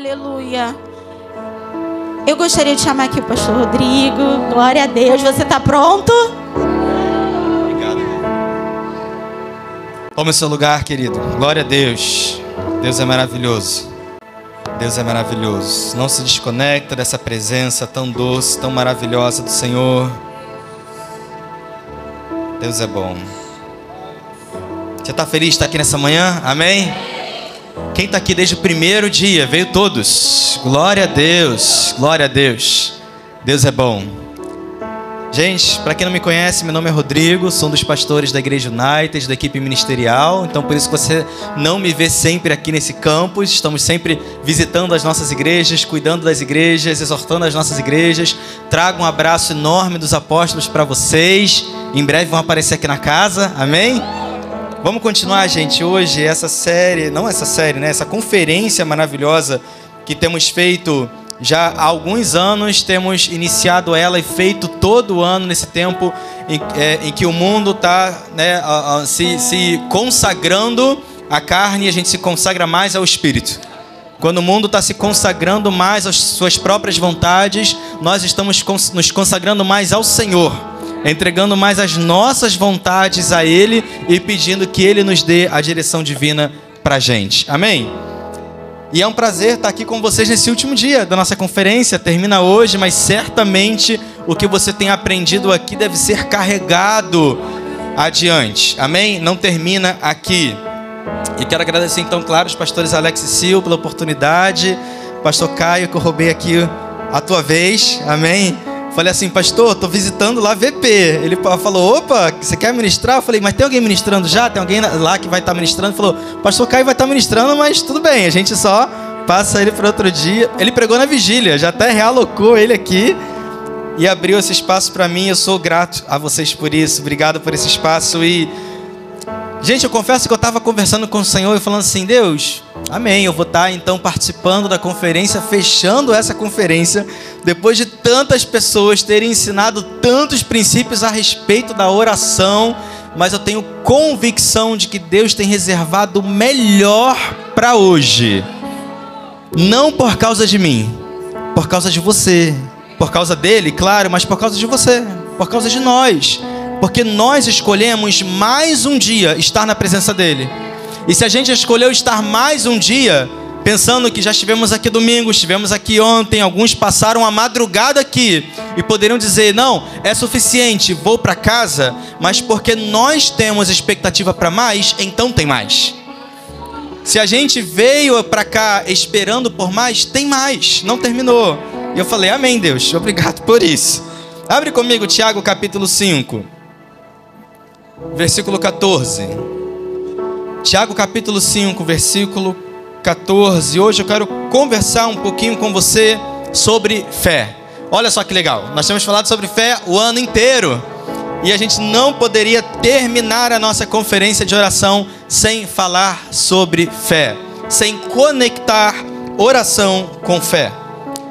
Aleluia. Eu gostaria de chamar aqui o pastor Rodrigo. Glória a Deus. Você está pronto? Obrigado. Tome seu lugar, querido. Glória a Deus. Deus é maravilhoso. Deus é maravilhoso. Não se desconecta dessa presença tão doce, tão maravilhosa do Senhor. Deus é bom. Você está feliz de estar aqui nessa manhã? Amém? Quem está aqui desde o primeiro dia? Veio todos. Glória a Deus. Glória a Deus. Deus é bom. Gente, para quem não me conhece, meu nome é Rodrigo, sou um dos pastores da Igreja United, da equipe ministerial. Então, por isso que você não me vê sempre aqui nesse campus. Estamos sempre visitando as nossas igrejas, cuidando das igrejas, exortando as nossas igrejas. Trago um abraço enorme dos apóstolos para vocês. Em breve vão aparecer aqui na casa. Amém? Vamos continuar, gente, hoje essa série, não essa série, né? Essa conferência maravilhosa que temos feito já há alguns anos temos iniciado ela e feito todo ano nesse tempo em, é, em que o mundo está né, se, se consagrando à carne e a gente se consagra mais ao espírito. Quando o mundo está se consagrando mais às suas próprias vontades, nós estamos nos consagrando mais ao Senhor, entregando mais as nossas vontades a Ele e pedindo que Ele nos dê a direção divina para a gente. Amém? E é um prazer estar aqui com vocês nesse último dia da nossa conferência. Termina hoje, mas certamente o que você tem aprendido aqui deve ser carregado adiante. Amém? Não termina aqui. E quero agradecer então, claro, os pastores Alex e Sil pela oportunidade. Pastor Caio, que eu roubei aqui a tua vez. Amém? Falei assim, pastor, estou visitando lá VP. Ele falou, opa, você quer ministrar? Eu falei, mas tem alguém ministrando já? Tem alguém lá que vai estar tá ministrando? Ele falou, pastor Caio vai estar tá ministrando, mas tudo bem, a gente só passa ele para outro dia. Ele pregou na vigília, já até realocou ele aqui e abriu esse espaço para mim. Eu sou grato a vocês por isso. Obrigado por esse espaço e Gente, eu confesso que eu estava conversando com o Senhor e falando assim: Deus, amém. Eu vou estar então participando da conferência, fechando essa conferência, depois de tantas pessoas terem ensinado tantos princípios a respeito da oração, mas eu tenho convicção de que Deus tem reservado o melhor para hoje. Não por causa de mim, por causa de você. Por causa dele, claro, mas por causa de você, por causa de nós porque nós escolhemos mais um dia estar na presença dEle. E se a gente escolheu estar mais um dia, pensando que já estivemos aqui domingo, estivemos aqui ontem, alguns passaram a madrugada aqui e poderiam dizer: não, é suficiente, vou para casa, mas porque nós temos expectativa para mais, então tem mais. Se a gente veio para cá esperando por mais, tem mais, não terminou. E eu falei: Amém, Deus, obrigado por isso. Abre comigo Tiago capítulo 5 versículo 14. Tiago capítulo 5, versículo 14. Hoje eu quero conversar um pouquinho com você sobre fé. Olha só que legal. Nós temos falado sobre fé o ano inteiro. E a gente não poderia terminar a nossa conferência de oração sem falar sobre fé, sem conectar oração com fé.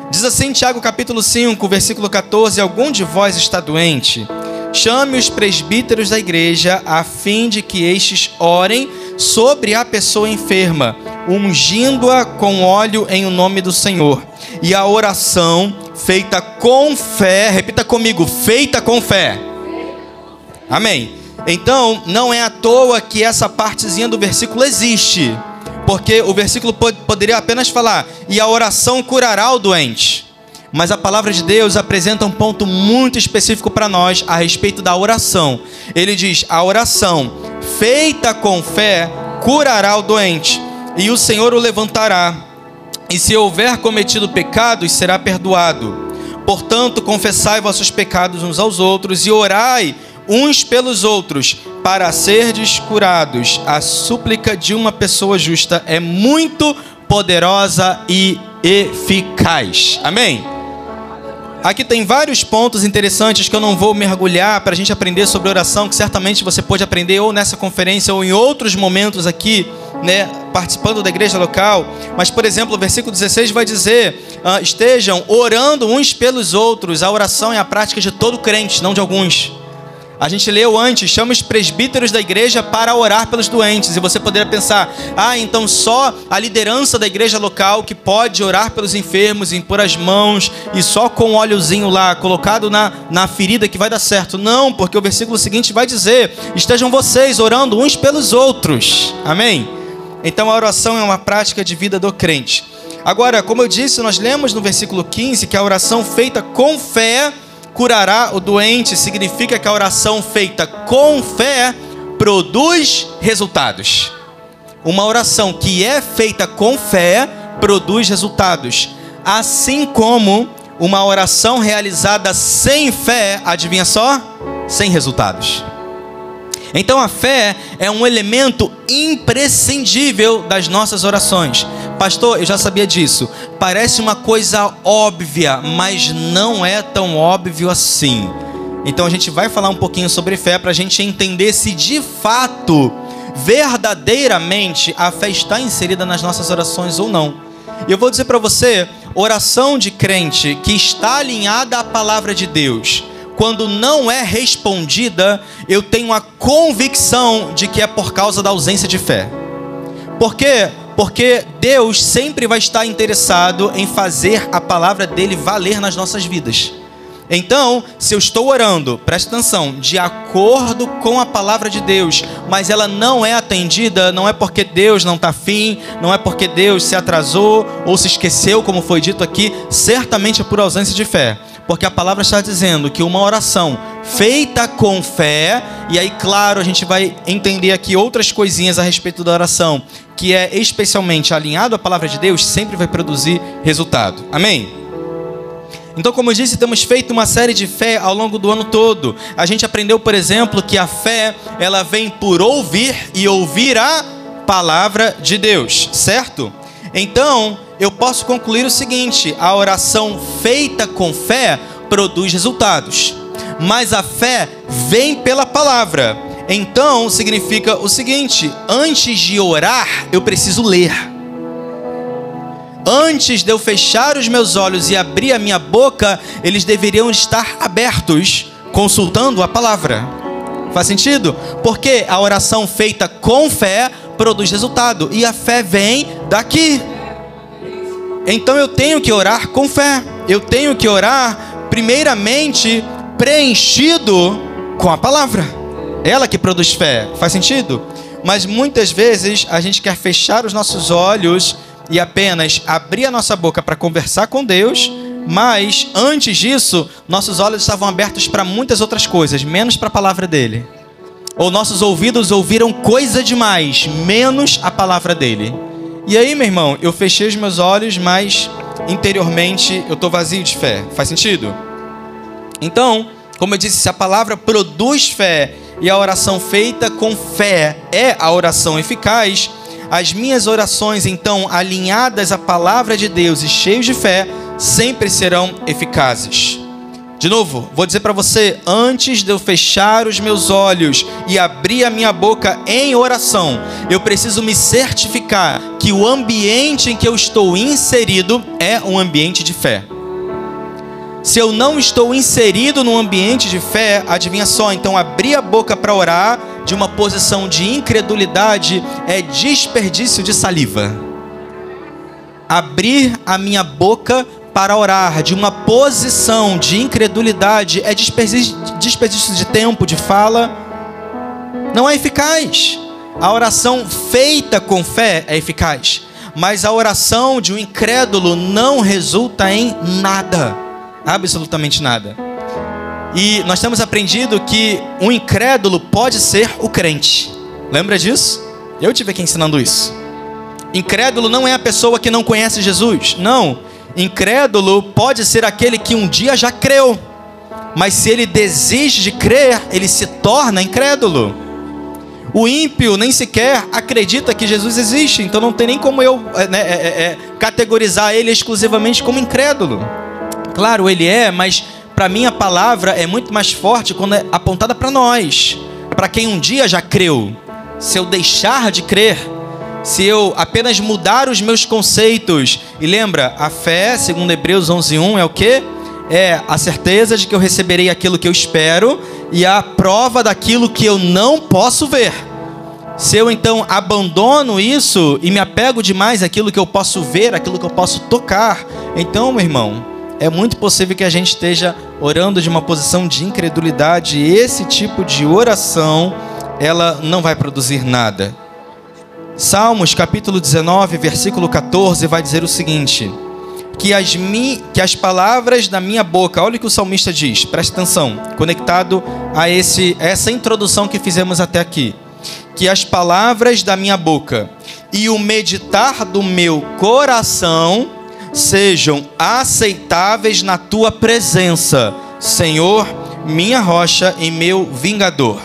Diz assim Tiago capítulo 5, versículo 14: Algum de vós está doente? Chame os presbíteros da igreja, a fim de que estes orem sobre a pessoa enferma, ungindo-a com óleo em o nome do Senhor. E a oração feita com fé, repita comigo, feita com fé. Amém. Então, não é à toa que essa partezinha do versículo existe, porque o versículo poderia apenas falar: "E a oração curará o doente". Mas a palavra de Deus apresenta um ponto muito específico para nós a respeito da oração. Ele diz: a oração feita com fé curará o doente, e o Senhor o levantará. E se houver cometido pecados, será perdoado. Portanto, confessai vossos pecados uns aos outros e orai uns pelos outros para serdes curados. A súplica de uma pessoa justa é muito poderosa e eficaz. Amém. Aqui tem vários pontos interessantes que eu não vou mergulhar para a gente aprender sobre oração, que certamente você pode aprender ou nessa conferência ou em outros momentos aqui, né, participando da igreja local. Mas, por exemplo, o versículo 16 vai dizer: uh, estejam orando uns pelos outros. A oração é a prática de todo crente, não de alguns. A gente leu antes, chama os presbíteros da igreja para orar pelos doentes. E você poderia pensar, ah, então só a liderança da igreja local que pode orar pelos enfermos, impor as mãos e só com um óleozinho lá colocado na, na ferida que vai dar certo. Não, porque o versículo seguinte vai dizer: estejam vocês orando uns pelos outros. Amém? Então a oração é uma prática de vida do crente. Agora, como eu disse, nós lemos no versículo 15 que a oração feita com fé curará o doente, significa que a oração feita com fé produz resultados. Uma oração que é feita com fé produz resultados. Assim como uma oração realizada sem fé, adivinha só? Sem resultados. Então a fé é um elemento imprescindível das nossas orações. Pastor, eu já sabia disso. Parece uma coisa óbvia, mas não é tão óbvio assim. Então a gente vai falar um pouquinho sobre fé para a gente entender se de fato, verdadeiramente, a fé está inserida nas nossas orações ou não. E eu vou dizer para você, oração de crente que está alinhada à palavra de Deus quando não é respondida, eu tenho a convicção de que é por causa da ausência de fé. Por quê? Porque Deus sempre vai estar interessado em fazer a palavra dele valer nas nossas vidas. Então, se eu estou orando, presta atenção, de acordo com a palavra de Deus, mas ela não é atendida, não é porque Deus não está afim, não é porque Deus se atrasou ou se esqueceu, como foi dito aqui, certamente é por ausência de fé porque a palavra está dizendo que uma oração feita com fé, e aí, claro, a gente vai entender aqui outras coisinhas a respeito da oração, que é especialmente alinhado à palavra de Deus, sempre vai produzir resultado. Amém? Então, como eu disse, temos feito uma série de fé ao longo do ano todo. A gente aprendeu, por exemplo, que a fé, ela vem por ouvir e ouvir a palavra de Deus, certo? Então, eu posso concluir o seguinte: a oração feita com fé produz resultados, mas a fé vem pela palavra. Então significa o seguinte: antes de orar, eu preciso ler. Antes de eu fechar os meus olhos e abrir a minha boca, eles deveriam estar abertos, consultando a palavra. Faz sentido? Porque a oração feita com fé produz resultado, e a fé vem daqui. Então eu tenho que orar com fé. Eu tenho que orar, primeiramente, preenchido com a palavra. Ela que produz fé. Faz sentido? Mas muitas vezes a gente quer fechar os nossos olhos e apenas abrir a nossa boca para conversar com Deus, mas antes disso, nossos olhos estavam abertos para muitas outras coisas, menos para a palavra dele. Ou nossos ouvidos ouviram coisa demais, menos a palavra dele. E aí, meu irmão, eu fechei os meus olhos, mas interiormente eu estou vazio de fé. Faz sentido? Então, como eu disse, se a palavra produz fé e a oração feita com fé é a oração eficaz, as minhas orações, então, alinhadas à palavra de Deus e cheios de fé, sempre serão eficazes. De novo, vou dizer para você: antes de eu fechar os meus olhos e abrir a minha boca em oração, eu preciso me certificar que o ambiente em que eu estou inserido é um ambiente de fé. Se eu não estou inserido num ambiente de fé, adivinha só, então abrir a boca para orar de uma posição de incredulidade é desperdício de saliva. Abrir a minha boca orar de uma posição de incredulidade é desperdício de tempo, de fala, não é eficaz. A oração feita com fé é eficaz, mas a oração de um incrédulo não resulta em nada, absolutamente nada. E nós temos aprendido que um incrédulo pode ser o crente. Lembra disso? Eu tive aqui ensinando isso. Incrédulo não é a pessoa que não conhece Jesus. Não. Incrédulo pode ser aquele que um dia já creu, mas se ele desiste de crer, ele se torna incrédulo. O ímpio nem sequer acredita que Jesus existe, então não tem nem como eu é, né, é, é, categorizar ele exclusivamente como incrédulo. Claro, ele é, mas para mim a palavra é muito mais forte quando é apontada para nós, para quem um dia já creu. Se eu deixar de crer, se eu apenas mudar os meus conceitos. E lembra, a fé, segundo Hebreus 11:1, é o que? É a certeza de que eu receberei aquilo que eu espero e a prova daquilo que eu não posso ver. Se eu então abandono isso e me apego demais àquilo que eu posso ver, àquilo que eu posso tocar, então, meu irmão, é muito possível que a gente esteja orando de uma posição de incredulidade e esse tipo de oração, ela não vai produzir nada. Salmos capítulo 19, versículo 14 vai dizer o seguinte: que as, mi, que as palavras da minha boca, olha o que o salmista diz, preste atenção, conectado a esse, essa introdução que fizemos até aqui. Que as palavras da minha boca e o meditar do meu coração sejam aceitáveis na tua presença, Senhor, minha rocha e meu vingador.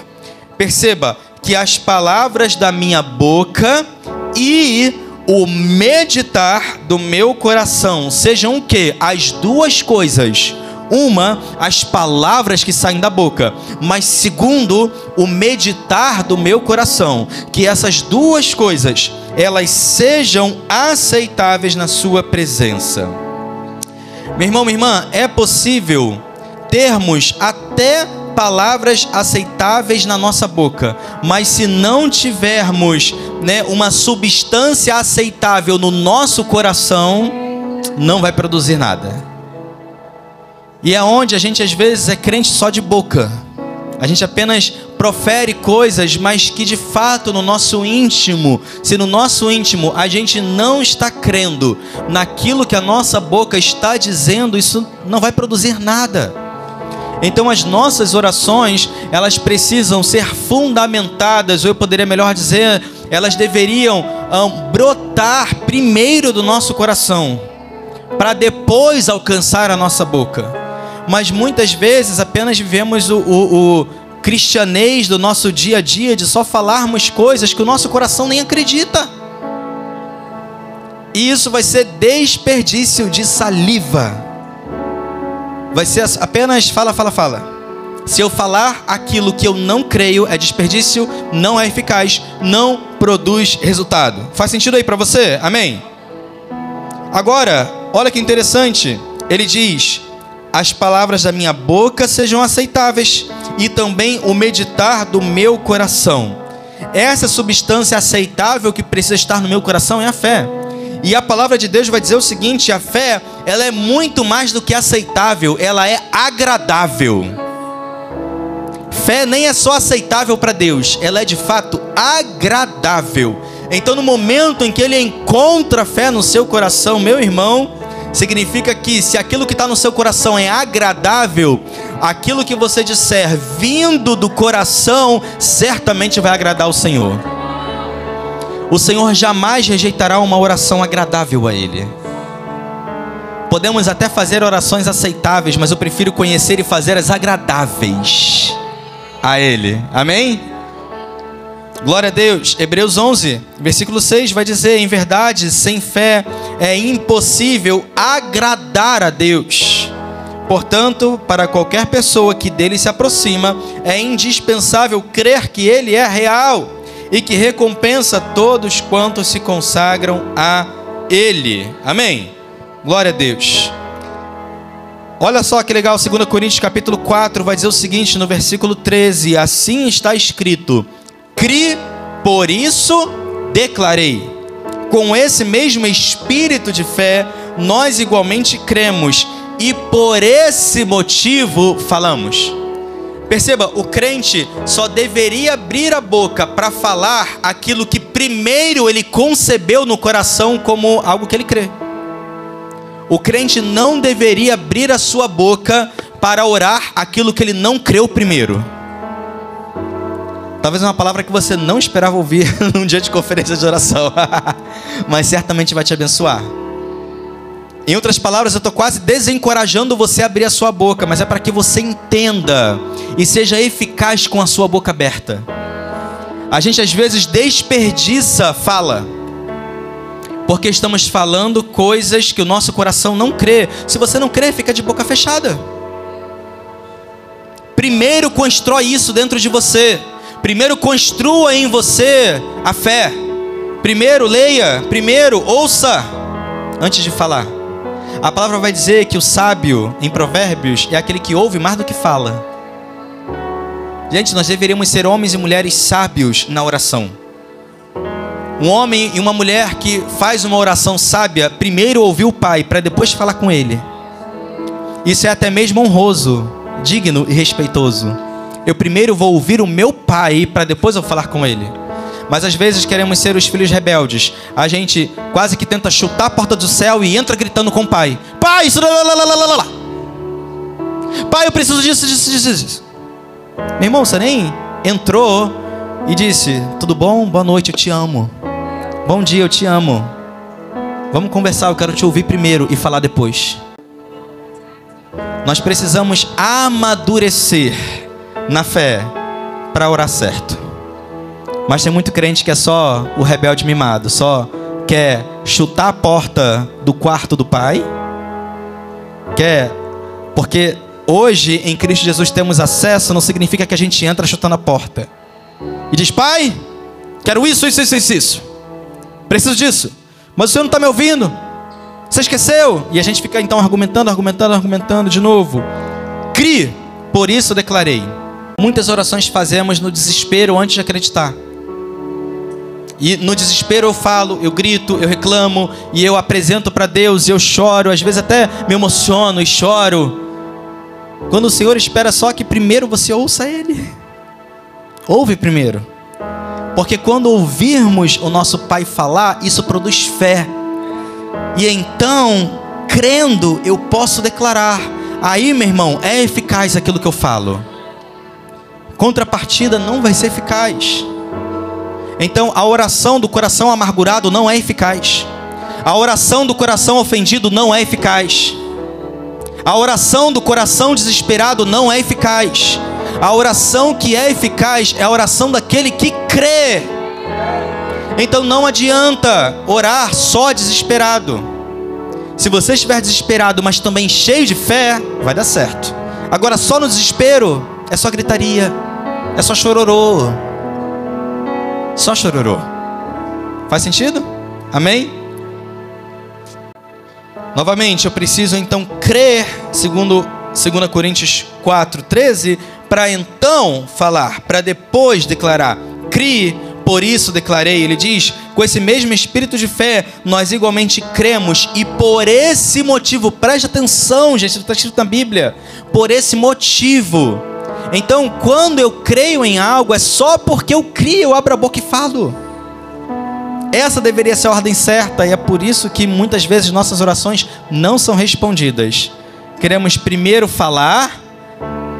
Perceba que as palavras da minha boca e o meditar do meu coração sejam o que? As duas coisas. Uma, as palavras que saem da boca, mas segundo, o meditar do meu coração, que essas duas coisas, elas sejam aceitáveis na sua presença. Meu irmão, minha irmã, é possível termos até palavras aceitáveis na nossa boca, mas se não tivermos né, uma substância aceitável no nosso coração, não vai produzir nada. E é onde a gente às vezes é crente só de boca. A gente apenas profere coisas, mas que de fato no nosso íntimo, se no nosso íntimo a gente não está crendo naquilo que a nossa boca está dizendo, isso não vai produzir nada. Então as nossas orações, elas precisam ser fundamentadas, ou eu poderia melhor dizer, elas deveriam um, brotar primeiro do nosso coração, para depois alcançar a nossa boca. Mas muitas vezes apenas vivemos o, o, o cristianês do nosso dia a dia de só falarmos coisas que o nosso coração nem acredita. E isso vai ser desperdício de saliva vai ser apenas fala, fala, fala. Se eu falar aquilo que eu não creio, é desperdício, não é eficaz, não produz resultado. Faz sentido aí para você? Amém? Agora, olha que interessante. Ele diz: As palavras da minha boca sejam aceitáveis, e também o meditar do meu coração. Essa substância aceitável que precisa estar no meu coração é a fé. E a palavra de Deus vai dizer o seguinte: a fé, ela é muito mais do que aceitável, ela é agradável. Fé nem é só aceitável para Deus, ela é de fato agradável. Então, no momento em que ele encontra fé no seu coração, meu irmão, significa que se aquilo que está no seu coração é agradável, aquilo que você disser vindo do coração, certamente vai agradar o Senhor o Senhor jamais rejeitará uma oração agradável a Ele. Podemos até fazer orações aceitáveis, mas eu prefiro conhecer e fazer as agradáveis a Ele. Amém? Glória a Deus. Hebreus 11, versículo 6 vai dizer: Em verdade, sem fé é impossível agradar a Deus. Portanto, para qualquer pessoa que dele se aproxima, é indispensável crer que ele é real e que recompensa todos quantos se consagram a Ele. Amém? Glória a Deus. Olha só que legal, 2 Coríntios capítulo 4 vai dizer o seguinte no versículo 13: Assim está escrito: Cri, por isso declarei. Com esse mesmo espírito de fé, nós igualmente cremos e por esse motivo falamos. Perceba, o crente só deveria abrir a boca para falar aquilo que primeiro ele concebeu no coração como algo que ele crê. O crente não deveria abrir a sua boca para orar aquilo que ele não creu primeiro. Talvez uma palavra que você não esperava ouvir num dia de conferência de oração, mas certamente vai te abençoar. Em outras palavras, eu estou quase desencorajando você a abrir a sua boca, mas é para que você entenda e seja eficaz com a sua boca aberta. A gente às vezes desperdiça fala, porque estamos falando coisas que o nosso coração não crê. Se você não crê, fica de boca fechada. Primeiro constrói isso dentro de você. Primeiro construa em você a fé. Primeiro leia, primeiro ouça antes de falar. A palavra vai dizer que o sábio, em Provérbios, é aquele que ouve mais do que fala. Gente, nós deveríamos ser homens e mulheres sábios na oração. Um homem e uma mulher que faz uma oração sábia, primeiro ouvir o pai, para depois falar com ele. Isso é até mesmo honroso, digno e respeitoso. Eu primeiro vou ouvir o meu pai, para depois eu falar com ele. Mas às vezes queremos ser os filhos rebeldes. A gente quase que tenta chutar a porta do céu e entra gritando com o pai: Pai, isso. Lalalala. Pai, eu preciso disso, disso, disso, disso. Meu irmão, você nem entrou e disse: Tudo bom? Boa noite, eu te amo. Bom dia, eu te amo. Vamos conversar, eu quero te ouvir primeiro e falar depois. Nós precisamos amadurecer na fé para orar certo. Mas tem muito crente que é só o rebelde mimado, só quer chutar a porta do quarto do pai. Quer porque hoje em Cristo Jesus temos acesso, não significa que a gente entra chutando a porta. E diz: "Pai, quero isso, isso, isso, isso". Preciso disso. Mas o senhor não está me ouvindo. Você esqueceu? E a gente fica então argumentando, argumentando, argumentando de novo. Crie, por isso declarei. Muitas orações fazemos no desespero antes de acreditar. E no desespero eu falo, eu grito, eu reclamo e eu apresento para Deus, e eu choro, às vezes até me emociono e choro. Quando o Senhor espera só que primeiro você ouça Ele. Ouve primeiro. Porque quando ouvirmos o nosso Pai falar, isso produz fé. E então, crendo, eu posso declarar. Aí, meu irmão, é eficaz aquilo que eu falo. Contrapartida não vai ser eficaz. Então, a oração do coração amargurado não é eficaz. A oração do coração ofendido não é eficaz. A oração do coração desesperado não é eficaz. A oração que é eficaz é a oração daquele que crê. Então não adianta orar só desesperado. Se você estiver desesperado, mas também cheio de fé, vai dar certo. Agora só no desespero é só gritaria, é só chororô. Só chororô. Faz sentido? Amém? Novamente, eu preciso então crer, segundo 2 Coríntios 4, 13, para então falar, para depois declarar. Crie, por isso declarei. Ele diz: com esse mesmo espírito de fé, nós igualmente cremos, e por esse motivo, preste atenção, gente, está escrito na Bíblia. Por esse motivo. Então, quando eu creio em algo, é só porque eu crio, eu abro a boca e falo. Essa deveria ser a ordem certa, e é por isso que muitas vezes nossas orações não são respondidas. Queremos primeiro falar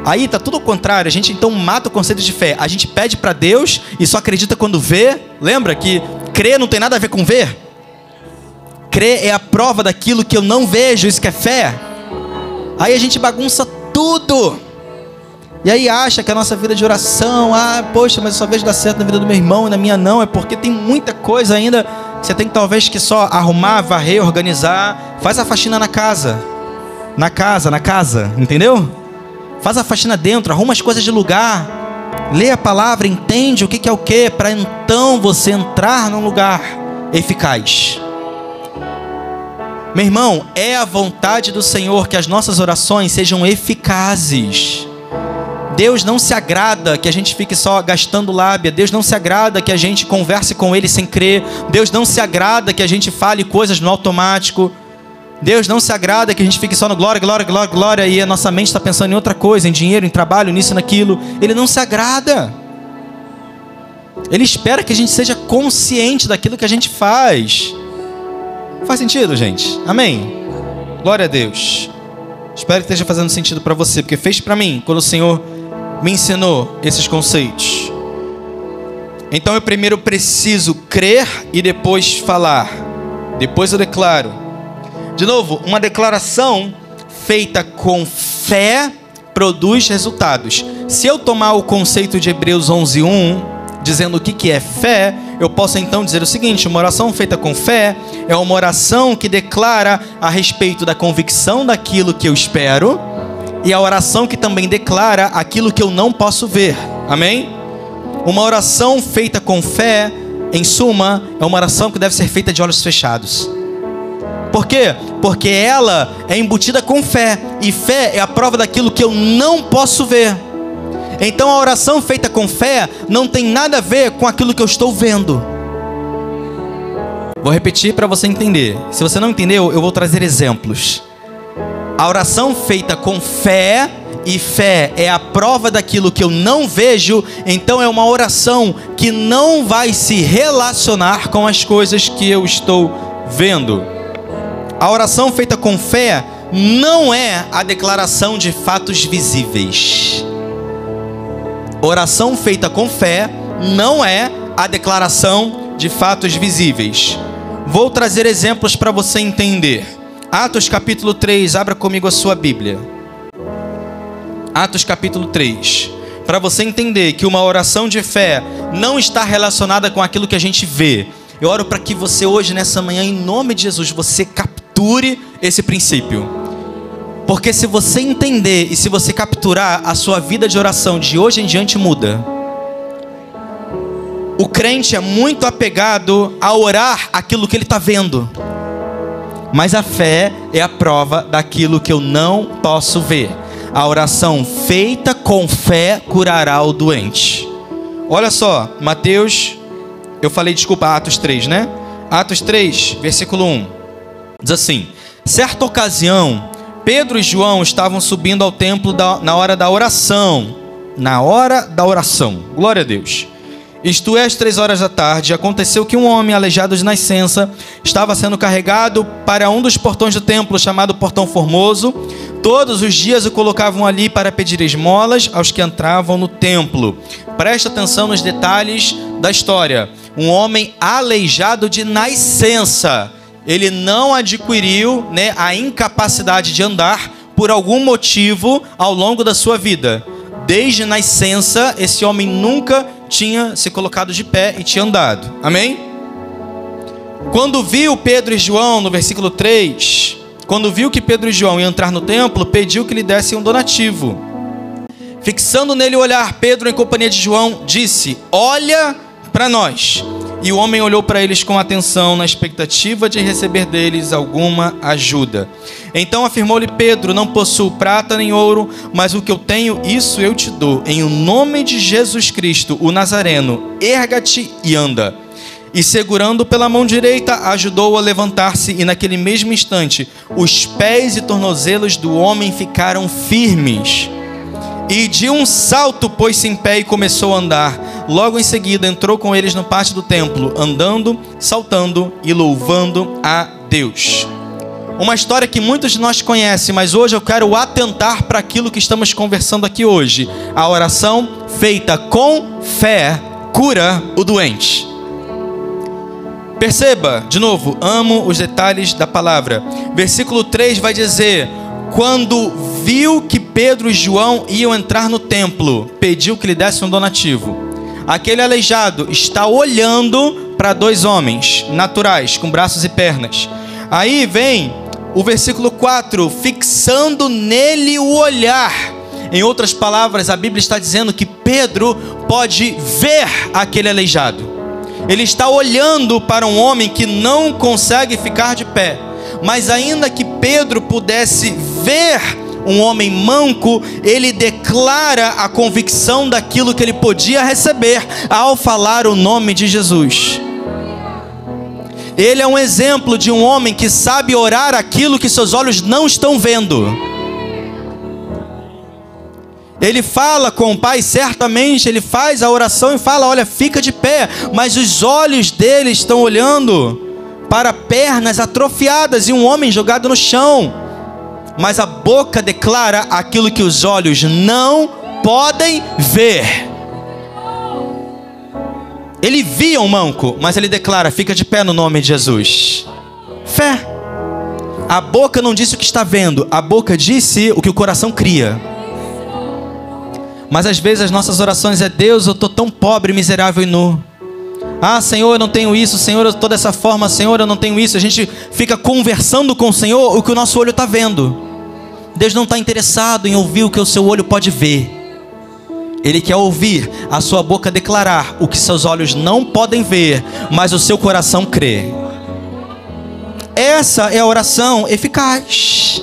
Aí tá tudo ao contrário, a gente então mata o conceito de fé. A gente pede para Deus e só acredita quando vê. Lembra que crer não tem nada a ver com ver? Crer é a prova daquilo que eu não vejo, isso que é fé. Aí a gente bagunça tudo. E aí acha que a nossa vida de oração, ah, poxa, mas eu só vejo dar certo na vida do meu irmão e na minha não, é porque tem muita coisa ainda. Você tem que talvez que só arrumar, varrer, organizar. Faz a faxina na casa. Na casa, na casa, entendeu? Faz a faxina dentro, arruma as coisas de lugar. Lê a palavra, entende o que é o que, para então você entrar num lugar eficaz. Meu irmão, é a vontade do Senhor que as nossas orações sejam eficazes. Deus não se agrada que a gente fique só gastando lábia. Deus não se agrada que a gente converse com Ele sem crer. Deus não se agrada que a gente fale coisas no automático. Deus não se agrada que a gente fique só no glória, glória, glória, glória e a nossa mente está pensando em outra coisa, em dinheiro, em trabalho, nisso naquilo. Ele não se agrada. Ele espera que a gente seja consciente daquilo que a gente faz. Faz sentido, gente? Amém? Glória a Deus. Espero que esteja fazendo sentido para você, porque fez para mim quando o Senhor me ensinou esses conceitos. Então eu primeiro preciso crer e depois falar. Depois eu declaro. De novo, uma declaração feita com fé produz resultados. Se eu tomar o conceito de Hebreus 11:1, dizendo o que que é fé, eu posso então dizer o seguinte: uma oração feita com fé é uma oração que declara a respeito da convicção daquilo que eu espero e a oração que também declara aquilo que eu não posso ver. Amém? Uma oração feita com fé, em suma, é uma oração que deve ser feita de olhos fechados. Por quê? Porque ela é embutida com fé. E fé é a prova daquilo que eu não posso ver. Então a oração feita com fé não tem nada a ver com aquilo que eu estou vendo. Vou repetir para você entender. Se você não entendeu, eu vou trazer exemplos. A oração feita com fé, e fé é a prova daquilo que eu não vejo, então é uma oração que não vai se relacionar com as coisas que eu estou vendo. A oração feita com fé não é a declaração de fatos visíveis. Oração feita com fé não é a declaração de fatos visíveis. Vou trazer exemplos para você entender. Atos capítulo 3, abra comigo a sua Bíblia. Atos capítulo 3. Para você entender que uma oração de fé não está relacionada com aquilo que a gente vê. Eu oro para que você hoje, nessa manhã, em nome de Jesus, você capture esse princípio. Porque se você entender e se você capturar, a sua vida de oração de hoje em diante muda. O crente é muito apegado a orar aquilo que ele está vendo. Mas a fé é a prova daquilo que eu não posso ver. A oração feita com fé curará o doente. Olha só, Mateus, eu falei, desculpa, Atos 3, né? Atos 3, versículo 1. Diz assim: Certa ocasião, Pedro e João estavam subindo ao templo da, na hora da oração. Na hora da oração. Glória a Deus. Isto é, às três horas da tarde, aconteceu que um homem aleijado de nascença estava sendo carregado para um dos portões do templo, chamado Portão Formoso. Todos os dias o colocavam ali para pedir esmolas aos que entravam no templo. Preste atenção nos detalhes da história. Um homem aleijado de nascença. Ele não adquiriu né, a incapacidade de andar por algum motivo ao longo da sua vida. Desde nascença, esse homem nunca tinha se colocado de pé e tinha andado. Amém? Quando viu Pedro e João, no versículo 3, quando viu que Pedro e João iam entrar no templo, pediu que lhe dessem um donativo. Fixando nele o olhar, Pedro, em companhia de João, disse: Olha para nós. E o homem olhou para eles com atenção, na expectativa de receber deles alguma ajuda. Então afirmou-lhe Pedro: Não possuo prata nem ouro, mas o que eu tenho, isso eu te dou. Em o nome de Jesus Cristo, o Nazareno, erga-te e anda. E segurando pela mão direita, ajudou-o a levantar-se, e naquele mesmo instante, os pés e tornozelos do homem ficaram firmes. E de um salto pôs-se em pé e começou a andar. Logo em seguida entrou com eles no pátio do templo, andando, saltando e louvando a Deus. Uma história que muitos de nós conhecem, mas hoje eu quero atentar para aquilo que estamos conversando aqui hoje. A oração feita com fé cura o doente. Perceba, de novo, amo os detalhes da palavra. Versículo 3 vai dizer: Quando viu que Pedro e João iam entrar no templo, pediu que lhe desse um donativo. Aquele aleijado está olhando para dois homens naturais, com braços e pernas. Aí vem o versículo 4, fixando nele o olhar. Em outras palavras, a Bíblia está dizendo que Pedro pode ver aquele aleijado. Ele está olhando para um homem que não consegue ficar de pé. Mas ainda que Pedro pudesse ver um homem manco, ele declara a convicção daquilo que ele podia receber ao falar o nome de Jesus. Ele é um exemplo de um homem que sabe orar aquilo que seus olhos não estão vendo. Ele fala com o pai, certamente, ele faz a oração e fala: Olha, fica de pé, mas os olhos dele estão olhando para pernas atrofiadas e um homem jogado no chão. Mas a boca declara aquilo que os olhos não podem ver. Ele via um manco, mas ele declara: Fica de pé no nome de Jesus. Fé. A boca não disse o que está vendo, a boca disse o que o coração cria. Mas às vezes as nossas orações é: Deus, eu estou tão pobre, miserável e nu. Ah, Senhor, eu não tenho isso. Senhor, eu estou dessa forma. Senhor, eu não tenho isso. A gente fica conversando com o Senhor o que o nosso olho está vendo. Deus não está interessado em ouvir o que o seu olho pode ver. Ele quer ouvir a sua boca declarar o que seus olhos não podem ver, mas o seu coração crê. Essa é a oração eficaz.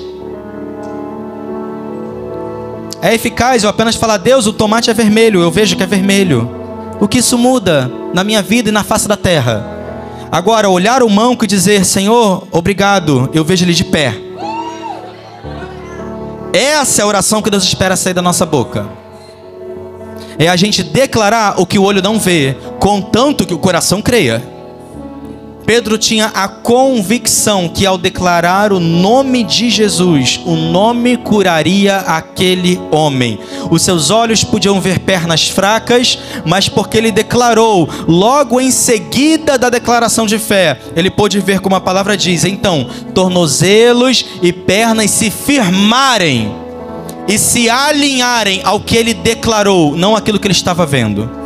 É eficaz eu apenas falar, Deus, o tomate é vermelho, eu vejo que é vermelho. O que isso muda na minha vida e na face da terra? Agora, olhar o manco e dizer, Senhor, obrigado, eu vejo ele de pé. Essa é a oração que Deus espera sair da nossa boca. É a gente declarar o que o olho não vê, contanto que o coração creia. Pedro tinha a convicção que ao declarar o nome de Jesus, o nome curaria aquele homem. Os seus olhos podiam ver pernas fracas, mas porque ele declarou, logo em seguida da declaração de fé, ele pôde ver como a palavra diz: então, tornozelos e pernas se firmarem e se alinharem ao que ele declarou, não aquilo que ele estava vendo.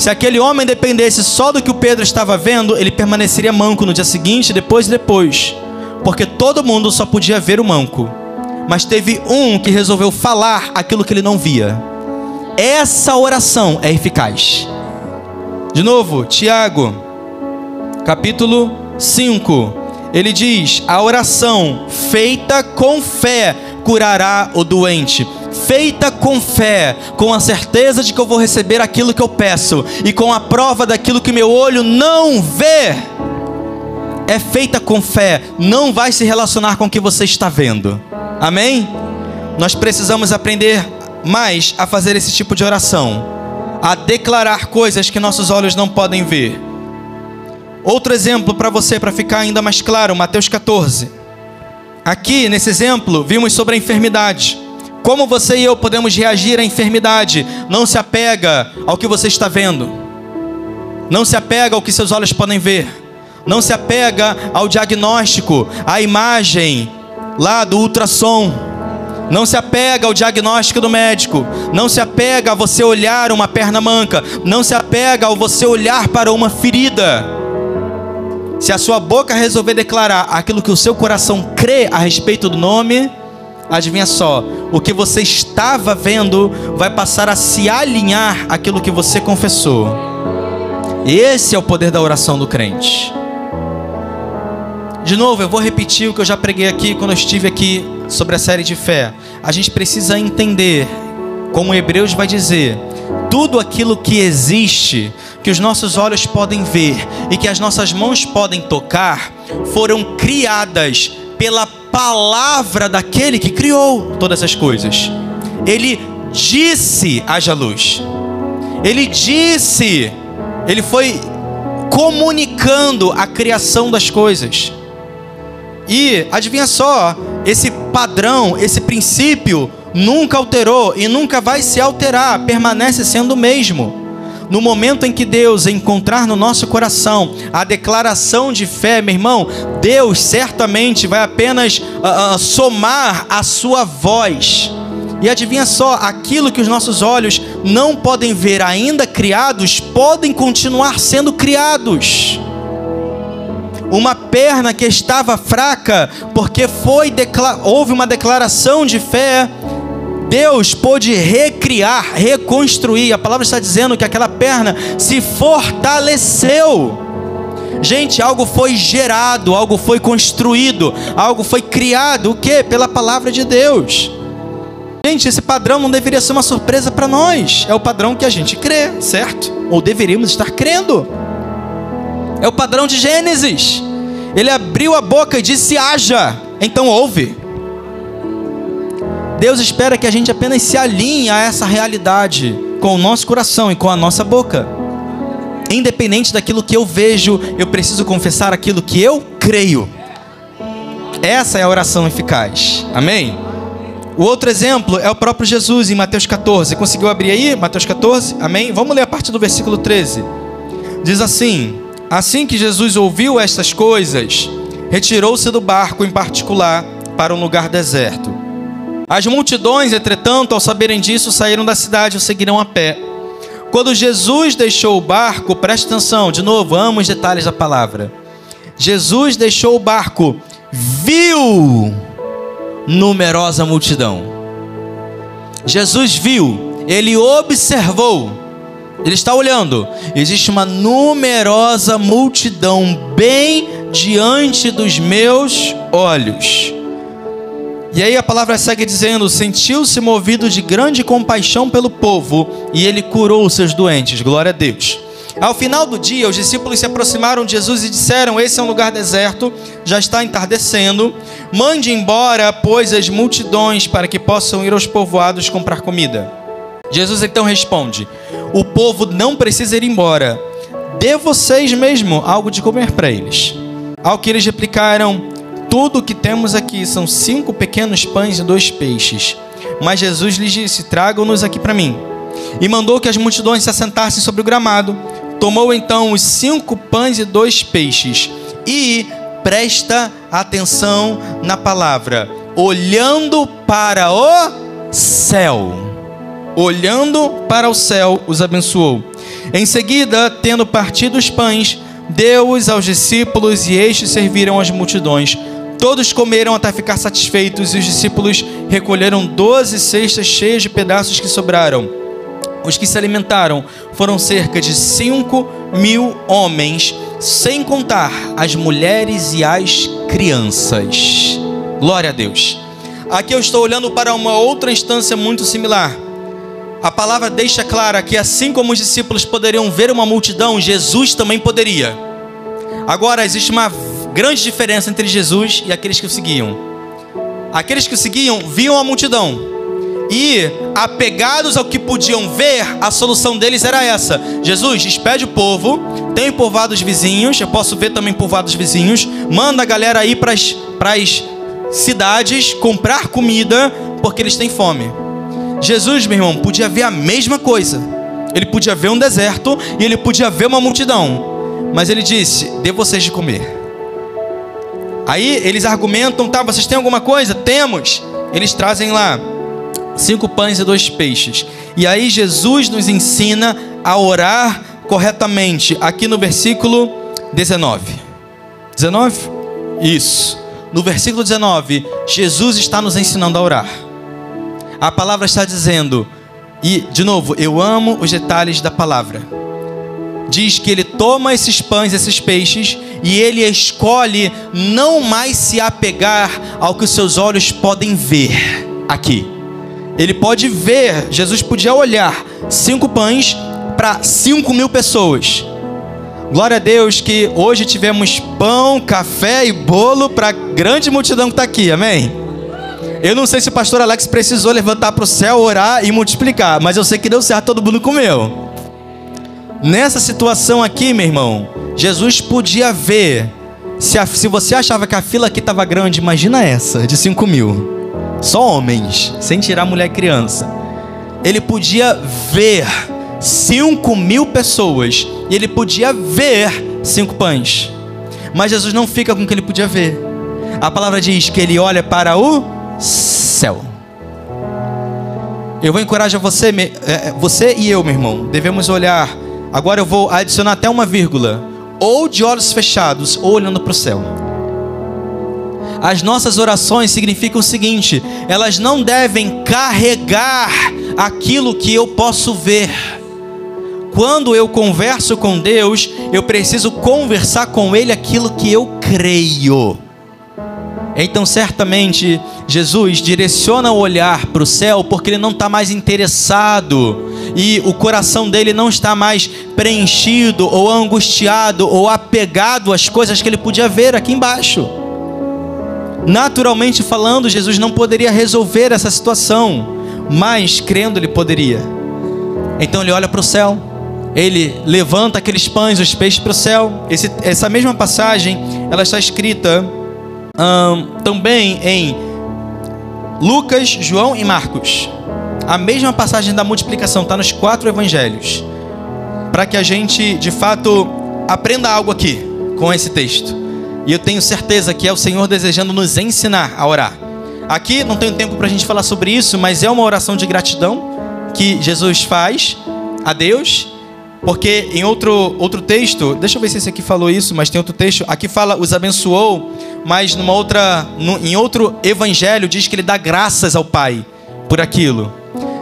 Se aquele homem dependesse só do que o Pedro estava vendo, ele permaneceria manco no dia seguinte, depois e depois. Porque todo mundo só podia ver o manco. Mas teve um que resolveu falar aquilo que ele não via. Essa oração é eficaz. De novo, Tiago, capítulo 5. Ele diz: A oração feita com fé curará o doente feita com fé, com a certeza de que eu vou receber aquilo que eu peço e com a prova daquilo que meu olho não vê. É feita com fé, não vai se relacionar com o que você está vendo. Amém? Nós precisamos aprender mais a fazer esse tipo de oração, a declarar coisas que nossos olhos não podem ver. Outro exemplo para você, para ficar ainda mais claro, Mateus 14. Aqui, nesse exemplo, vimos sobre a enfermidade. Como você e eu podemos reagir à enfermidade? Não se apega ao que você está vendo. Não se apega ao que seus olhos podem ver. Não se apega ao diagnóstico, à imagem lá do ultrassom. Não se apega ao diagnóstico do médico. Não se apega a você olhar uma perna manca. Não se apega ao você olhar para uma ferida. Se a sua boca resolver declarar aquilo que o seu coração crê a respeito do nome, adivinha só, o que você estava vendo vai passar a se alinhar àquilo que você confessou. Esse é o poder da oração do crente. De novo, eu vou repetir o que eu já preguei aqui quando eu estive aqui sobre a série de fé. A gente precisa entender, como Hebreus vai dizer, tudo aquilo que existe, que os nossos olhos podem ver e que as nossas mãos podem tocar, foram criadas pela palavra daquele que criou todas as coisas. Ele disse: haja luz. Ele disse, ele foi comunicando a criação das coisas. E adivinha só, esse padrão, esse princípio nunca alterou e nunca vai se alterar, permanece sendo o mesmo. No momento em que Deus encontrar no nosso coração a declaração de fé, meu irmão, Deus certamente vai apenas uh, uh, somar a sua voz. E adivinha só, aquilo que os nossos olhos não podem ver ainda criados, podem continuar sendo criados. Uma perna que estava fraca, porque foi houve uma declaração de fé, Deus pôde recriar, reconstruir. A palavra está dizendo que aquela perna se fortaleceu. Gente, algo foi gerado, algo foi construído, algo foi criado, o que? Pela palavra de Deus. Gente, esse padrão não deveria ser uma surpresa para nós. É o padrão que a gente crê, certo? Ou deveríamos estar crendo. É o padrão de Gênesis. Ele abriu a boca e disse: haja. Então ouve. Deus espera que a gente apenas se alinhe a essa realidade com o nosso coração e com a nossa boca. Independente daquilo que eu vejo, eu preciso confessar aquilo que eu creio. Essa é a oração eficaz. Amém? O outro exemplo é o próprio Jesus em Mateus 14. Conseguiu abrir aí? Mateus 14? Amém? Vamos ler a partir do versículo 13. Diz assim: Assim que Jesus ouviu estas coisas, retirou-se do barco em particular para um lugar deserto. As multidões, entretanto, ao saberem disso, saíram da cidade e o seguiram a pé. Quando Jesus deixou o barco, preste atenção, de novo, amo os detalhes da palavra. Jesus deixou o barco, viu numerosa multidão. Jesus viu, ele observou, ele está olhando. Existe uma numerosa multidão bem diante dos meus olhos. E aí a palavra segue dizendo: Sentiu-se movido de grande compaixão pelo povo e ele curou os seus doentes. Glória a Deus. Ao final do dia, os discípulos se aproximaram de Jesus e disseram: Esse é um lugar deserto, já está entardecendo. Mande embora, pois, as multidões para que possam ir aos povoados comprar comida. Jesus então responde: O povo não precisa ir embora. Dê vocês mesmo algo de comer para eles. Ao que eles replicaram: Tudo o que temos aqui são cinco pequenos pães e dois peixes. Mas Jesus lhes disse: Tragam-nos aqui para mim. E mandou que as multidões se assentassem sobre o gramado. Tomou então os cinco pães e dois peixes e presta atenção na palavra, olhando para o céu. Olhando para o céu, os abençoou. Em seguida, tendo partido os pães, deu-os aos discípulos e estes serviram as multidões. Todos comeram até ficar satisfeitos e os discípulos recolheram doze cestas cheias de pedaços que sobraram. Os que se alimentaram foram cerca de cinco mil homens, sem contar as mulheres e as crianças. Glória a Deus. Aqui eu estou olhando para uma outra instância muito similar. A palavra deixa clara que, assim como os discípulos poderiam ver uma multidão, Jesus também poderia. Agora, existe uma grande diferença entre Jesus e aqueles que o seguiam. Aqueles que o seguiam viam a multidão e, apegados ao que podiam ver, a solução deles era essa: Jesus, despede o povo, tem povoados vizinhos, eu posso ver também povoados vizinhos, manda a galera ir para as cidades comprar comida, porque eles têm fome. Jesus, meu irmão, podia ver a mesma coisa. Ele podia ver um deserto e ele podia ver uma multidão. Mas ele disse: Dê vocês de comer. Aí eles argumentam: Tá, vocês têm alguma coisa? Temos. Eles trazem lá cinco pães e dois peixes. E aí Jesus nos ensina a orar corretamente, aqui no versículo 19. 19? Isso. No versículo 19, Jesus está nos ensinando a orar. A palavra está dizendo, e de novo, eu amo os detalhes da palavra. Diz que ele toma esses pães, esses peixes, e ele escolhe não mais se apegar ao que os seus olhos podem ver aqui ele pode ver, Jesus podia olhar cinco pães para cinco mil pessoas. Glória a Deus que hoje tivemos pão, café e bolo para a grande multidão que está aqui, amém? Eu não sei se o pastor Alex precisou levantar para o céu, orar e multiplicar, mas eu sei que deu certo, todo mundo comeu. Nessa situação aqui, meu irmão, Jesus podia ver. Se, a, se você achava que a fila aqui estava grande, imagina essa, de 5 mil só homens, sem tirar mulher e criança. Ele podia ver cinco mil pessoas e ele podia ver cinco pães. Mas Jesus não fica com o que ele podia ver. A palavra diz que ele olha para o céu. Eu vou encorajar você, é, é, você e eu, meu irmão, devemos olhar. Agora eu vou adicionar até uma vírgula. Ou de olhos fechados, ou olhando para o céu. As nossas orações significam o seguinte: elas não devem carregar aquilo que eu posso ver. Quando eu converso com Deus, eu preciso conversar com Ele aquilo que eu creio. Então, certamente, Jesus direciona o olhar para o céu porque ele não está mais interessado e o coração dele não está mais preenchido ou angustiado ou apegado às coisas que ele podia ver aqui embaixo. Naturalmente falando, Jesus não poderia resolver essa situação, mas crendo ele poderia. Então ele olha para o céu, ele levanta aqueles pães, os peixes para o céu. Esse, essa mesma passagem, ela está escrita também em Lucas, João e Marcos. A mesma passagem da multiplicação está nos quatro evangelhos, para que a gente de fato aprenda algo aqui com esse texto. E eu tenho certeza que é o Senhor desejando nos ensinar a orar. Aqui não tenho tempo para a gente falar sobre isso, mas é uma oração de gratidão que Jesus faz a Deus. Porque em outro, outro texto, deixa eu ver se esse aqui falou isso, mas tem outro texto, aqui fala os abençoou, mas numa outra, no, em outro evangelho diz que ele dá graças ao Pai por aquilo.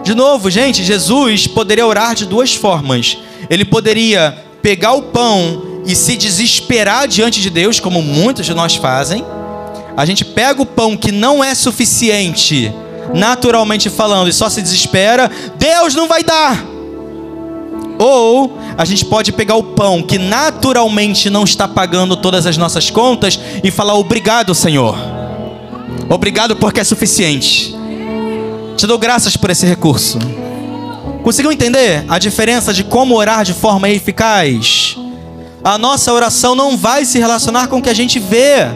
De novo, gente, Jesus poderia orar de duas formas. Ele poderia pegar o pão e se desesperar diante de Deus, como muitos de nós fazem. a gente pega o pão que não é suficiente, naturalmente falando, e só se desespera, Deus não vai dar. Ou a gente pode pegar o pão que naturalmente não está pagando todas as nossas contas e falar obrigado, Senhor. Obrigado porque é suficiente. Te dou graças por esse recurso. Conseguiu entender a diferença de como orar de forma eficaz? A nossa oração não vai se relacionar com o que a gente vê.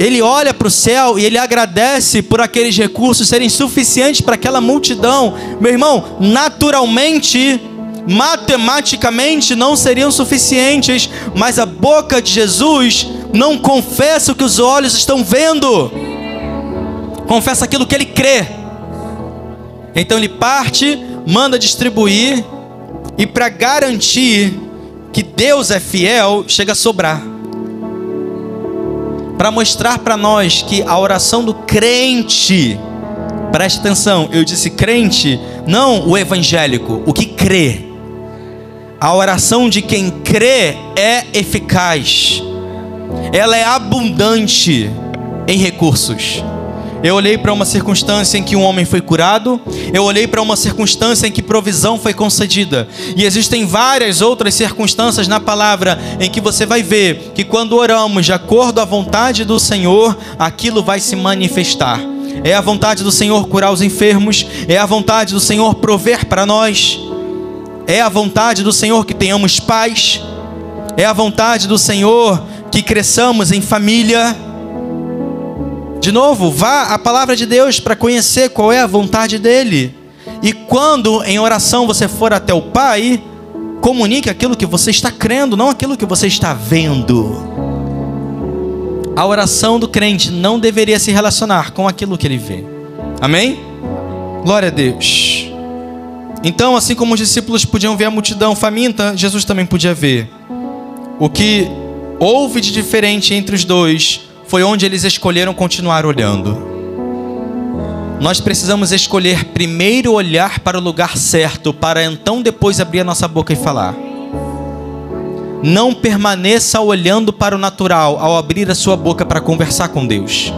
Ele olha para o céu e ele agradece por aqueles recursos serem suficientes para aquela multidão. Meu irmão, naturalmente, matematicamente não seriam suficientes, mas a boca de Jesus não confessa o que os olhos estão vendo, confessa aquilo que ele crê. Então ele parte, manda distribuir, e para garantir que Deus é fiel, chega a sobrar para mostrar para nós que a oração do crente, preste atenção, eu disse crente, não o evangélico, o que crê. A oração de quem crê é eficaz, ela é abundante em recursos. Eu olhei para uma circunstância em que um homem foi curado, eu olhei para uma circunstância em que provisão foi concedida. E existem várias outras circunstâncias na palavra em que você vai ver que quando oramos de acordo à vontade do Senhor, aquilo vai se manifestar. É a vontade do Senhor curar os enfermos, é a vontade do Senhor prover para nós, é a vontade do Senhor que tenhamos paz, é a vontade do Senhor que cresçamos em família. De novo, vá à palavra de Deus para conhecer qual é a vontade dele. E quando em oração você for até o Pai, comunique aquilo que você está crendo, não aquilo que você está vendo. A oração do crente não deveria se relacionar com aquilo que ele vê. Amém? Glória a Deus. Então, assim como os discípulos podiam ver a multidão faminta, Jesus também podia ver. O que houve de diferente entre os dois foi onde eles escolheram continuar olhando. Nós precisamos escolher primeiro olhar para o lugar certo, para então depois abrir a nossa boca e falar. Não permaneça olhando para o natural ao abrir a sua boca para conversar com Deus.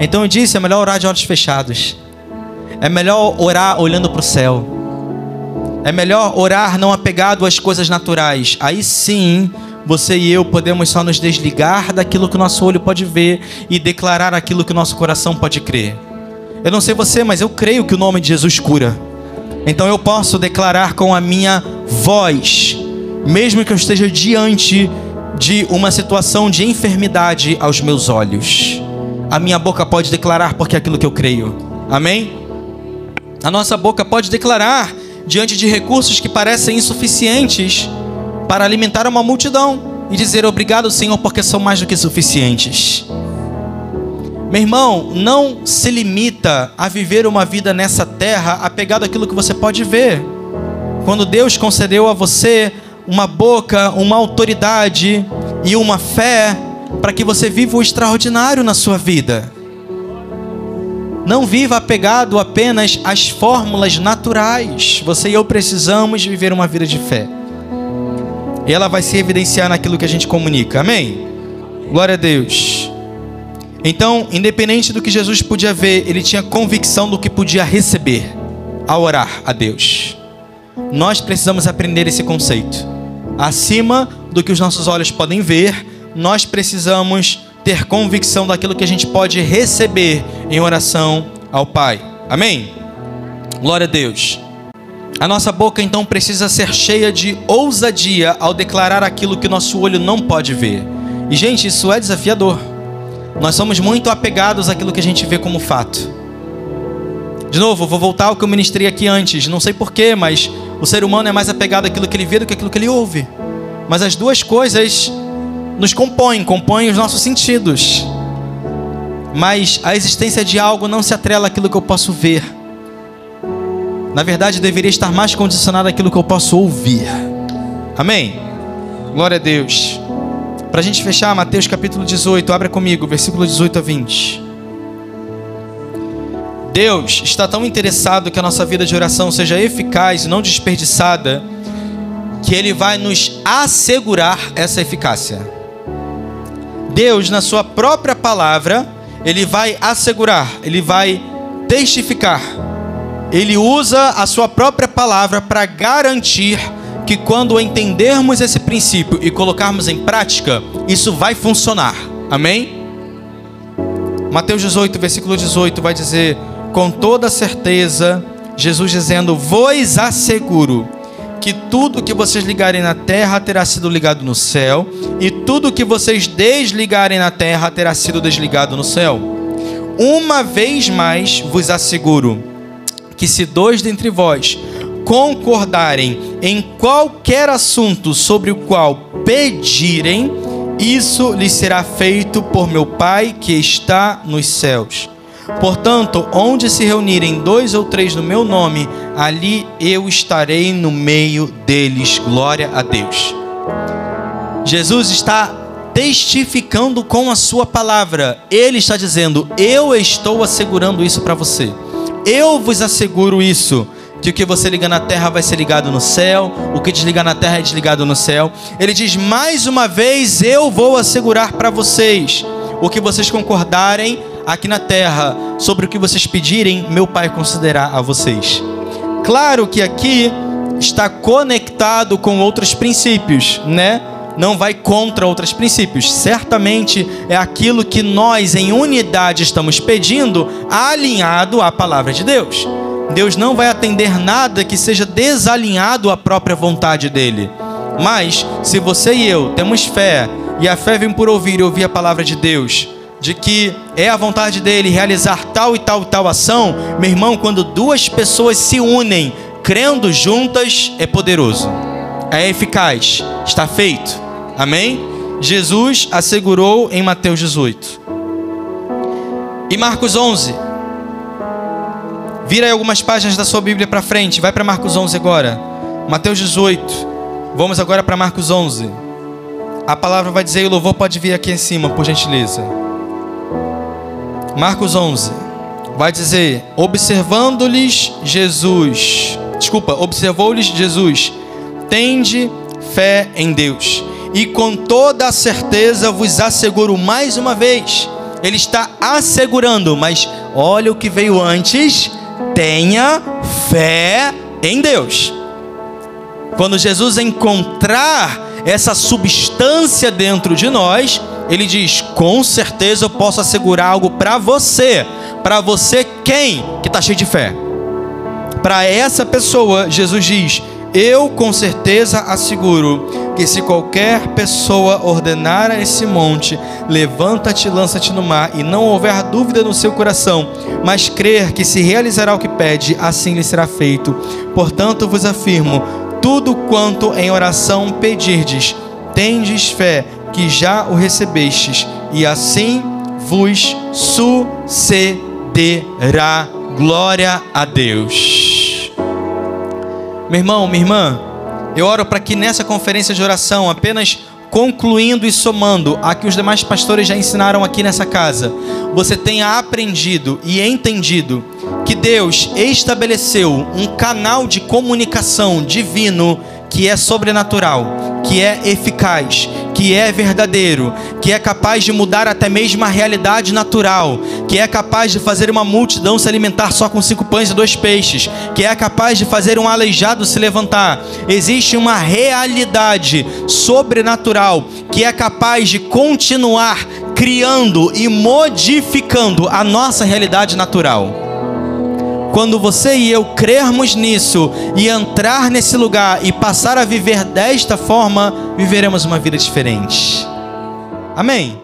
Então eu disse: é melhor orar de olhos fechados. É melhor orar olhando para o céu. É melhor orar não apegado às coisas naturais. Aí sim você e eu podemos só nos desligar daquilo que o nosso olho pode ver e declarar aquilo que o nosso coração pode crer. Eu não sei você, mas eu creio que o nome de Jesus cura. Então eu posso declarar com a minha voz, mesmo que eu esteja diante de uma situação de enfermidade aos meus olhos. A minha boca pode declarar porque é aquilo que eu creio. Amém? A nossa boca pode declarar diante de recursos que parecem insuficientes para alimentar uma multidão e dizer obrigado, Senhor, porque são mais do que suficientes. Meu irmão, não se limita a viver uma vida nessa terra apegado àquilo que você pode ver. Quando Deus concedeu a você uma boca, uma autoridade e uma fé para que você viva o extraordinário na sua vida. Não viva apegado apenas às fórmulas naturais. Você e eu precisamos viver uma vida de fé. E ela vai se evidenciar naquilo que a gente comunica. Amém? Glória a Deus. Então, independente do que Jesus podia ver, ele tinha convicção do que podia receber ao orar a Deus. Nós precisamos aprender esse conceito. Acima do que os nossos olhos podem ver, nós precisamos ter convicção daquilo que a gente pode receber em oração ao Pai. Amém? Glória a Deus. A nossa boca então precisa ser cheia de ousadia ao declarar aquilo que nosso olho não pode ver. E gente, isso é desafiador. Nós somos muito apegados àquilo que a gente vê como fato. De novo, vou voltar ao que eu ministrei aqui antes. Não sei porquê, mas o ser humano é mais apegado àquilo que ele vê do que àquilo que ele ouve. Mas as duas coisas nos compõem, compõem os nossos sentidos. Mas a existência de algo não se atrela àquilo que eu posso ver na verdade deveria estar mais condicionado àquilo que eu posso ouvir. Amém? Glória a Deus. Para a gente fechar, Mateus capítulo 18, abra comigo, versículo 18 a 20. Deus está tão interessado que a nossa vida de oração seja eficaz e não desperdiçada, que Ele vai nos assegurar essa eficácia. Deus, na sua própria palavra, ele vai assegurar, ele vai testificar. Ele usa a sua própria palavra para garantir que quando entendermos esse princípio e colocarmos em prática, isso vai funcionar. Amém? Mateus 18, versículo 18 vai dizer: Com toda certeza, Jesus dizendo: Vos asseguro que tudo que vocês ligarem na terra terá sido ligado no céu, e tudo que vocês desligarem na terra terá sido desligado no céu. Uma vez mais vos asseguro que se dois dentre vós concordarem em qualquer assunto sobre o qual pedirem, isso lhes será feito por meu Pai que está nos céus. Portanto, onde se reunirem dois ou três no meu nome, ali eu estarei no meio deles. Glória a Deus. Jesus está testificando com a sua palavra. Ele está dizendo: Eu estou assegurando isso para você. Eu vos asseguro isso que o que você liga na terra vai ser ligado no céu, o que desligar na terra é desligado no céu. Ele diz: mais uma vez, eu vou assegurar para vocês o que vocês concordarem aqui na terra, sobre o que vocês pedirem, meu Pai considerar a vocês. Claro que aqui está conectado com outros princípios, né? Não vai contra outros princípios. Certamente é aquilo que nós em unidade estamos pedindo, alinhado à palavra de Deus. Deus não vai atender nada que seja desalinhado à própria vontade dele. Mas se você e eu temos fé, e a fé vem por ouvir e ouvir a palavra de Deus, de que é a vontade dele realizar tal e tal e tal ação, meu irmão, quando duas pessoas se unem, crendo juntas, é poderoso, é eficaz, está feito. Amém? Jesus assegurou em Mateus 18. E Marcos 11. Vira aí algumas páginas da sua Bíblia para frente, vai para Marcos 11 agora. Mateus 18. Vamos agora para Marcos 11. A palavra vai dizer, e o louvor pode vir aqui em cima, por gentileza. Marcos 11 vai dizer: Observando-lhes Jesus, desculpa, observou-lhes Jesus, tende fé em Deus, e com toda a certeza vos asseguro mais uma vez, ele está assegurando, mas olha o que veio antes: tenha fé em Deus. Quando Jesus encontrar essa substância dentro de nós, ele diz: com certeza eu posso assegurar algo para você. Para você, quem? Que está cheio de fé. Para essa pessoa, Jesus diz: Eu com certeza asseguro que se qualquer pessoa ordenar a esse monte, levanta-te lança-te no mar, e não houver dúvida no seu coração, mas crer que se realizará o que pede, assim lhe será feito. Portanto, vos afirmo: tudo quanto em oração pedirdes, tendes fé que já o recebestes, e assim vos sucederá. Glória a Deus. Meu irmão, minha irmã, eu oro para que nessa conferência de oração, apenas concluindo e somando a que os demais pastores já ensinaram aqui nessa casa, você tenha aprendido e entendido que Deus estabeleceu um canal de comunicação divino que é sobrenatural, que é eficaz, que é verdadeiro, que é capaz de mudar até mesmo a realidade natural, que é capaz de fazer uma multidão se alimentar só com cinco pães e dois peixes, que é capaz de fazer um aleijado se levantar. Existe uma realidade sobrenatural que é capaz de continuar criando e modificando a nossa realidade natural. Quando você e eu crermos nisso e entrar nesse lugar e passar a viver desta forma, viveremos uma vida diferente. Amém.